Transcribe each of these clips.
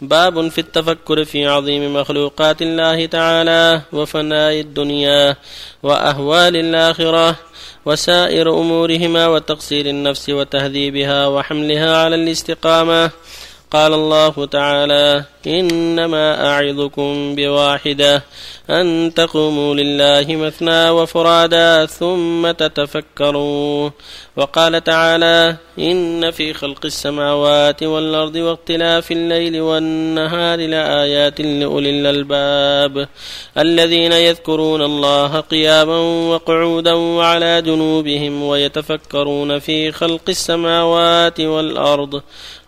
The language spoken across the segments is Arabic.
باب في التفكر في عظيم مخلوقات الله تعالى وفناء الدنيا وأهوال الآخرة وسائر أمورهما وتقصير النفس وتهذيبها وحملها على الاستقامة. قال الله تعالى إنما أعظكم بواحدة. أن تقوموا لله مثنى وفرادا ثم تتفكروا. وقال تعالى إن في خلق السماوات والأرض واختلاف الليل والنهار لآيات لأولي الألباب. الذين يذكرون الله قياما وقعودا وعلى جنوبهم ويتفكرون في خلق السماوات والأرض.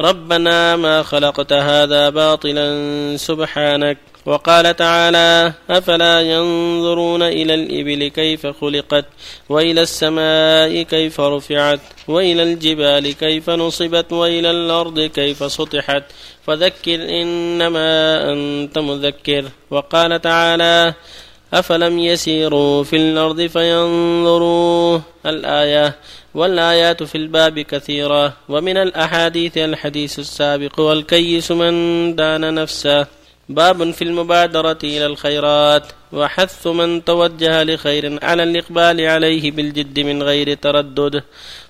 ربنا ما خلقت هذا باطلا سبحانك وقال تعالى أفلا ينظرون إلى الإبل كيف خلقت وإلى السماء كيف رفعت وإلى الجبال كيف نصبت وإلى الأرض كيف سطحت فذكر إنما أنت مذكر. وقال تعالى أفلم يسيروا في الأرض فينظروا الآية والآيات في الباب كثيرة ومن الأحاديث الحديث السابق والكيس من دان نفسه. باب في المبادرة إلى الخيرات وحث من توجه لخير على الإقبال عليه بالجد من غير تردد.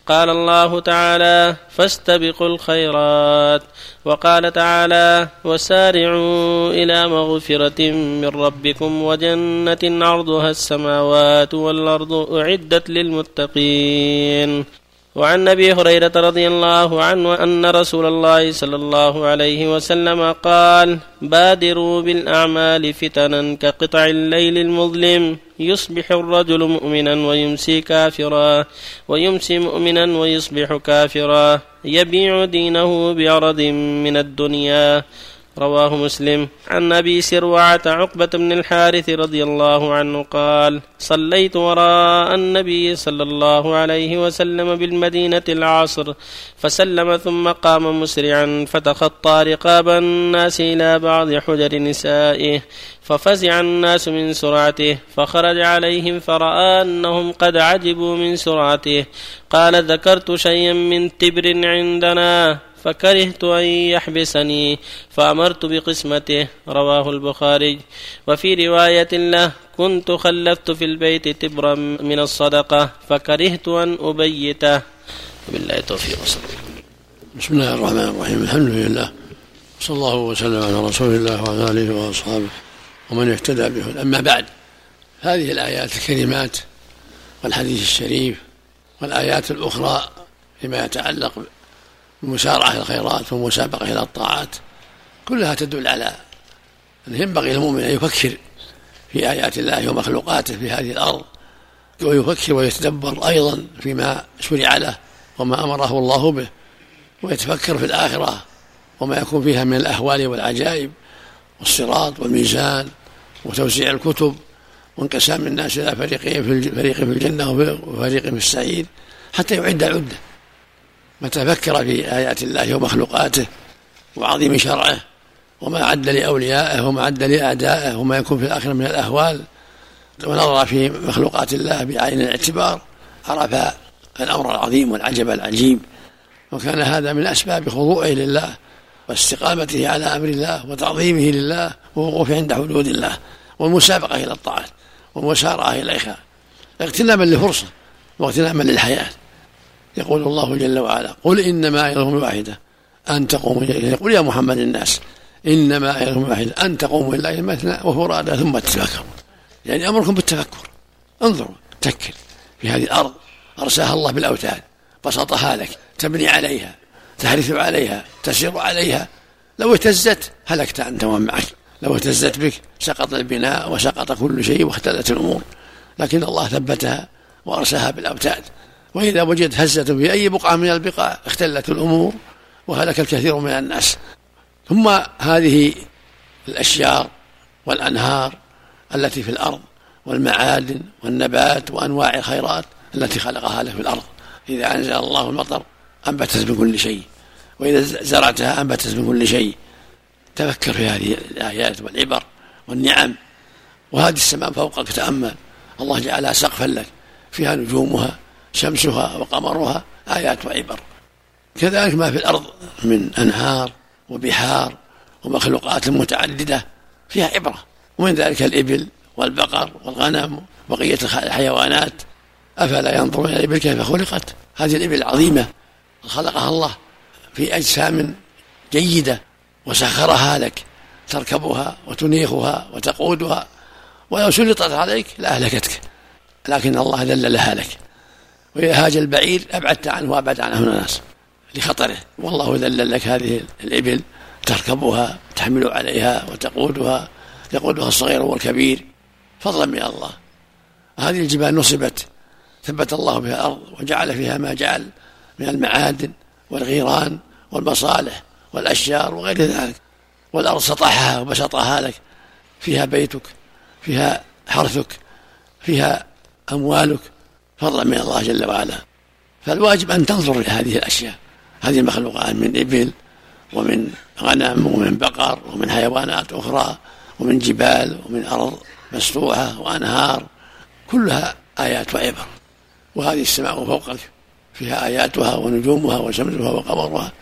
قال الله تعالى فاستبقوا الخيرات. وقال تعالى وسارعوا إلى مغفرة من ربكم وجنة عرضها السماوات والأرض أعدت للمتقين. وعن أبي هريرة رضي الله عنه أن رسول الله صلى الله عليه وسلم قال بادروا بالأعمال فتنا كقطع الليل المظلم يصبح الرجل مؤمنا ويمسي كافرا ويمسي مؤمنا ويصبح كافرا يبيع دينه بعرض من الدنيا رواه مسلم. عن أبي سروعة عقبة بن الحارث رضي الله عنه قال صليت وراء النبي صلى الله عليه وسلم بالمدينة العصر فسلم ثم قام مسرعا فتخطى رقاب الناس إلى بعض حجر نسائه ففزع الناس من سرعته فخرج عليهم فرأى أنهم قد عجبوا من سرعته. قال ذكرت شيئا من تبر عندنا؟ فكرهت أن يحبسني فأمرت بقسمته رواه البخاري. وفي رواية له كنت خلفت في البيت تبرا من الصدقة فكرهت أن أبيته. بالله التوفيق بسم الله الرحمن الرحيم. الحمد لله. صلى الله وسلم على رسول الله وعلى آله وأصحابه ومن اهتدى به. أما بعد هذه الآيات الكريمات والحديث الشريف والآيات الأخرى فيما يتعلق المسارعة إلى الخيرات والمسابقة إلى الطاعات كلها تدل على أنه ينبغي للمؤمن أن يفكر في آيات الله ومخلوقاته في هذه الأرض ويفكر ويتدبر أيضا فيما شرع له وما أمره الله به ويتفكر في الآخرة وما يكون فيها من الأهوال والعجائب والصراط والميزان وتوزيع الكتب وانقسام الناس إلى فريقين في فريق في الجنة وفريق في السعيد حتى يعد العدة. متى فكر في آيات الله ومخلوقاته وعظيم شرعه وما عد لأوليائه وما عد لأعدائه وما يكون في الآخرة من الأهوال ونظر في مخلوقات الله بعين الاعتبار عرف الأمر العظيم والعجب العجيب وكان هذا من أسباب خضوعه لله واستقامته على أمر الله وتعظيمه لله ووقوفه عند حدود الله والمسابقة إلى الطاعات والمسارعة إليها اغتناما لفرصة واغتناما للحياة. يقول الله جل وعلا قل إنما أعظكم واحدة أن تقوموا يقول يا محمد الناس إنما أعظكم واحدة أن تقوموا لله مثنى وفرادا ثم تتفكروا يعني أمركم بالتفكر. انظروا تفكر في هذه الأرض أرساها الله بالأوتاد بسطها لك تبني عليها تحرث عليها تسير عليها. لو اهتزت هلكت أنت ومن معك. لو اهتزت بك سقط البناء وسقط كل شيء واختلت الأمور. لكن الله ثبتها وأرساها بالأوتاد. وإذا وجدت هزة في أي بقعة من البقاع اختلت الأمور وهلك الكثير من الناس. ثم هذه الأشجار والأنهار التي في الأرض والمعادن والنبات وأنواع الخيرات التي خلقها لك في الأرض. إذا أنزل الله المطر أنبتت من كل شيء وإذا زرعتها أنبتت من كل شيء. تفكر في هذه الآيات والعبر والنعم. وهذه السماء فوقك تأمل. الله جعلها سقفا لك فيها نجومها. شمسها وقمرها آيات وعبر. كذلك ما في الأرض من أنهار وبحار ومخلوقات متعددة فيها عبرة. ومن ذلك الإبل والبقر والغنم وبقية الحيوانات. أفلا ينظرون إلى الإبل كيف خلقت؟ هذه الإبل العظيمة خلقها الله في أجسام جيدة وسخرها لك. تركبها وتنيخها وتقودها. ولو سلطت عليك لأهلكتك لكن الله ذللها لك. وإذا هاج البعير أبعدت عنه وأبعد عنه الناس لخطره. والله ذلل لك هذه الإبل تركبها تحمل عليها وتقودها يقودها الصغير والكبير فضلا من الله. هذه الجبال نصبت ثبت الله بها الأرض وجعل فيها ما جعل من المعادن والغيران والمصالح والأشجار وغير ذلك. والأرض سطحها وبسطها لك. فيها بيتك فيها حرثك فيها أموالك فضلا من الله جل وعلا. فالواجب أن تنظر لهذه الأشياء. هذه المخلوقات من إبل ومن غنم ومن بقر ومن حيوانات أخرى ومن جبال ومن أرض مسطوحة وأنهار. كلها آيات وعبر. وهذه السماء فوقك فيها آياتها ونجومها وشمسها وقمرها.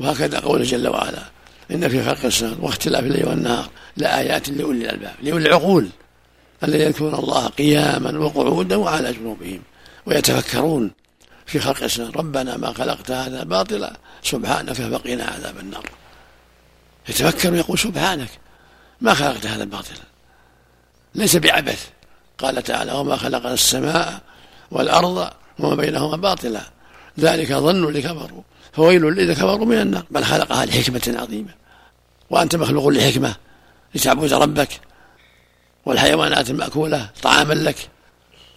وهكذا قوله جل وعلا إن في خلق السماوات واختلاف الليل والنهار لآيات لأولي الألباب لأولي العقول. الذين يذكرون الله قياما وقعودا وعلى جنوبهم ويتفكرون في خلق السماوات ربنا ما خلقت هذا باطلا سبحانك فقنا عذاب النار. يتفكر ويقول سبحانك ما خلقت هذا باطلا. ليس بعبث. قال تعالى وما خلقنا السماء والأرض وما بينهما باطلا. ذلك ظن لكفروا فويل للذين كفروا من النار. بل خلقها لحكمة عظيمة. وأنت مخلوق لحكمة لتعبد ربك. والحيوانات المأكولة طعاما لك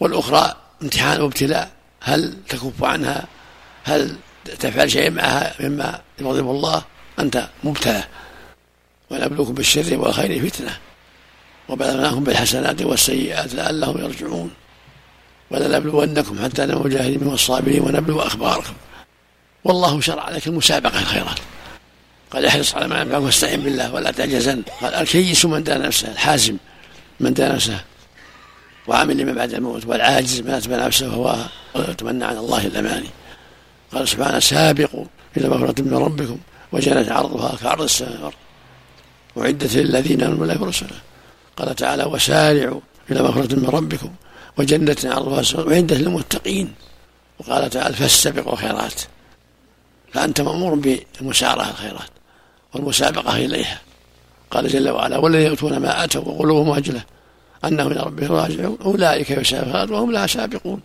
والأخرى امتحان وابتلاء. هل تكف عنها؟ هل تفعل شيء معها مما يغضب الله؟ أنت مبتلى. ونبلوكم بالشر والخير فتنة. وبلغناهم بالحسنات والسيئات لعلهم يرجعون. ولنبلونكم حتى نبلو المجاهدين والصابرين ونبلو أخباركم. والله شرع لك المسابقة الخيرات. قال احرص على ما ينفعك واستعن بالله ولا تعجزن. قال الكيس من دان نفسه الحازم. من دان نفسه وعمل لما بعد الموت والعاجز من اتبع نفسه هواها ويتمنى على الله الأماني. قال سبحانه سابقوا إلى مغفرة من ربكم وجنة عرضها كعرض السماء والارض وعدت للذين آمنوا بالله ورسوله قال تعالى وسارعوا إلى مغفرة من ربكم وجنة عرضها السماء وعدة للمتقين. وقال تعالى فاستبقوا الخيرات فأنت مأمور بالمسارعة الخيرات والمسابقة إليها. قال جل وعلا والذين يؤتون ما أتوا وقلوبهم وجلة أنهم إلى ربهم راجعون أولئك يسابقون وهم لها سابقون.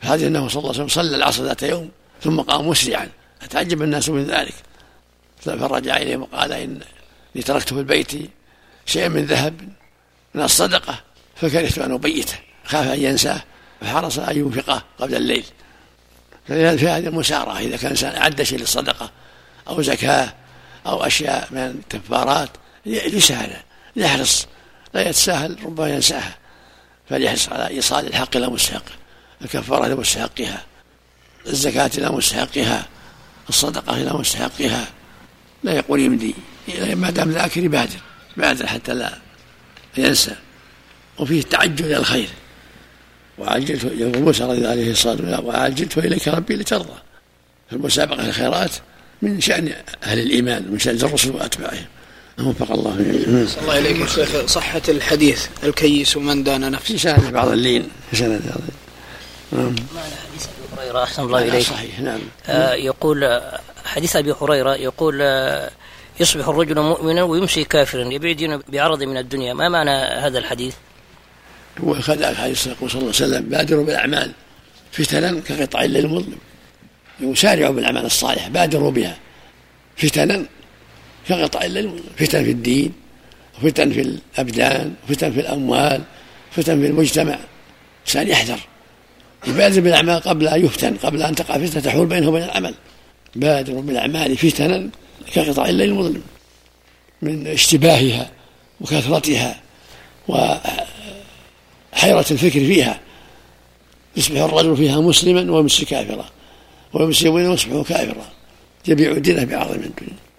هذه أنه صلى الله عليه وسلم صلى العصر ذات يوم ثم قام مسرعا. فتعجب الناس من ذلك. فرجع إليهم وقال إني تركت في البيت شيئا من ذهب من الصدقة فكرهت أن أبيته خاف أن ينساه فحرص أن ينفقه قبل الليل. في هذه المسارعة إذا كان إنسان أعد شيء للصدقة أو زكاة أو أشياء من الكفارات لسهلة يحرص لا يتساهل ربما ينساها. فليحرص على إيصال الحق إلى مستحقه الكفارة إلى مستحقها الزكاة إلى مستحقها الصدقة إلى مستحقها. لا يقول يمدي ما دام ذاكر يبادر يبادر حتى لا ينسى. وفيه التعجل إلى الخير. وعجلت يقول موسى رضي الله عليه الصلاة والسلام وعجلت إليك ربي لترضى. فالمسابقه الخيرات من شأن أهل الإيمان من شأن الرسل وأتباعهم. وفق الله صلى الله إليك شيخ. صحة الحديث الكيس ومن دان نفسه. في سند بعض اللين في سند نعم. حديث أبي هريرة أحسن الله إليك. صحيح نعم. آه يقول حديث أبي هريرة يقول آه يصبح الرجل مؤمنا ويمسي كافرا يبيع دينه بعرض من الدنيا. ما معنى هذا الحديث؟ عليه الصلاه والسلام صلى الله عليه وسلم بادروا بالأعمال. فتنا كقطع الليل المظلم. يسارعوا بالأعمال الصالحة بادروا بها. فتنا كقطع الليل فتن في الدين وفتن في الأبدان وفتن في الأموال فتن في المجتمع. الانسان يحذر. يبادر بالأعمال قبل أن يفتن قبل أن تقع فتنة تحول بينه وبين العمل. بادروا بالأعمال فتنا كقطع الليل المظلم. من اشتباهها وكثرتها حيرة الفكر فيها. يصبح الرجل فيها مسلما ويمسي كافرا ويمسي ويصبح كافرا. يبيع دينه بعرض من الدنيا.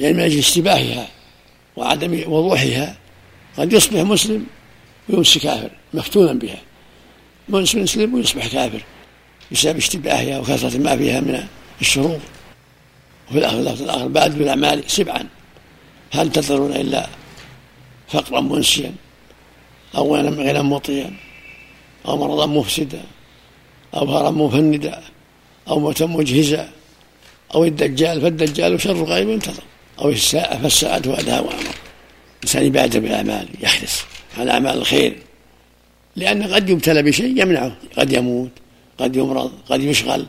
يعني من أجل اشتباهها وعدم وضوحها قد يصبح مسلم ويمسي كافر مفتونا بها. مسلم يسلم ويصبح كافر بسبب اشتباهها وكثرة ما فيها من الشرور وفي الآخر الآخر بعد بالأعمال سبعا. هل تنتظرون إلا فقرا منسيا أو غنى مطيا أو مرضا مفسدا أو هرا مفندا أو موتا مجهزا أو الدجال فالدجال شر غير ينتظر أو الساعة فالساعة أدهى وأمر. الإنسان يبادر بالأعمال يحرص على أعمال الخير. لأن قد يبتلى بشيء يمنعه. قد يموت قد يمرض قد يشغل.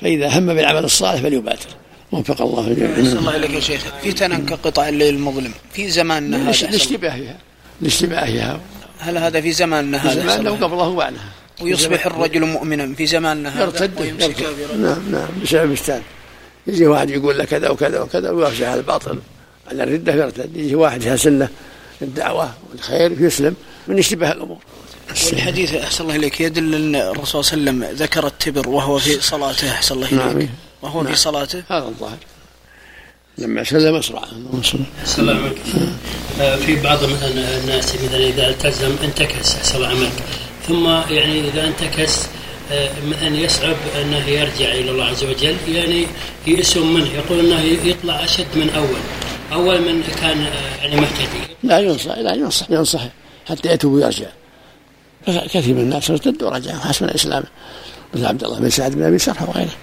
فإذا هم بالعمل الصالح فليبادر. وفق الله الجميع. الله إليك يا شيخ. فتنا كقطع الليل المظلم في زماننا هذا لاشتباهها. لاشتباهها. هل هذا في زماننا هذا؟ في زماننا وقبله وبعدها ويصبح الرجل مؤمنا في زماننا هذا يرتد, يرتد. نعم نعم. بسبب الثاني يجي واحد يقول له كذا وكذا وكذا ويرجع على الباطل. على الردة يرتد يجي واحد فيها سنة الدعوة والخير يسلم من اشتباه الأمور. والحديث أحسن الله إليك. يدل أن الرسول صلى الله عليه وسلم ذكر التبر وهو في صلاته أحسن الله إليك. نعم وهو نعم. في صلاته؟ هذا الظاهر. لما سلم أسرع. الله عليك آه، في بعض مثلا الناس مثلا إذا التزم انتكس الله عملك. ثم يعني إذا انتكس آه، مثلا يصعب أنه يرجع إلى الله عز وجل. يعني يئسون منه يقول أنه يطلع أشد من أول. أول من كان آه، يعني مهتدي لا ينصح لا ينصح ينصح حتى يتوب ويرجع كثير من الناس ارتدوا ورجعوا. حسب الإسلام مثل عبد الله بن سعد بن أبي سرح وغيره.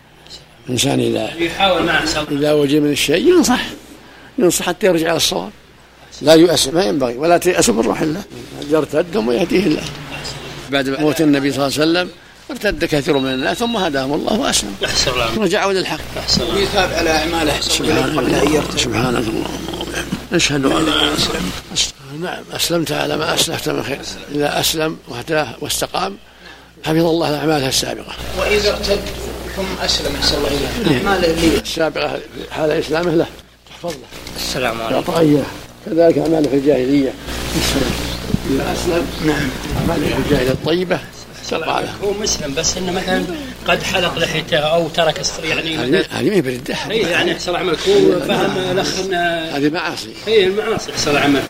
الانسان اذا يحاول مع إذا وجد من الشيء ينصح. ينصح حتى يرجع إلى الصواب لا يؤس ما ينبغي. ولا تيأس من روح الله. يرتد ثم يهديه الله. بعد موت النبي صلى الله عليه وسلم. ارتد كثير من الناس ثم هداهم الله وأسلم. رجعوا للحق ويثاب على أعماله قبل أن يرتد سبحانك اللهم أشهد أن لا نعم أسلمت على ما اسلفت من خير. إذا أسلم واهداه واستقام حفظ الله اعماله السابقة. وإذا ارتد ثم أسلم أحسن الله اليه اعماله اللي السابقة حال إسلامه له. تحفظ له. السلام عليكم. كذلك اعماله في الجاهليه إذا أسلم نعم اعماله في الجاهلية الطيبة. هو مسلم بس إنه مثلا قد حلق لحيته أو ترك يعني هذه ما هي برده اي يعني أحسن عملك هو فهم الأخ هذه معاصي. اي المعاصي أحسن عمل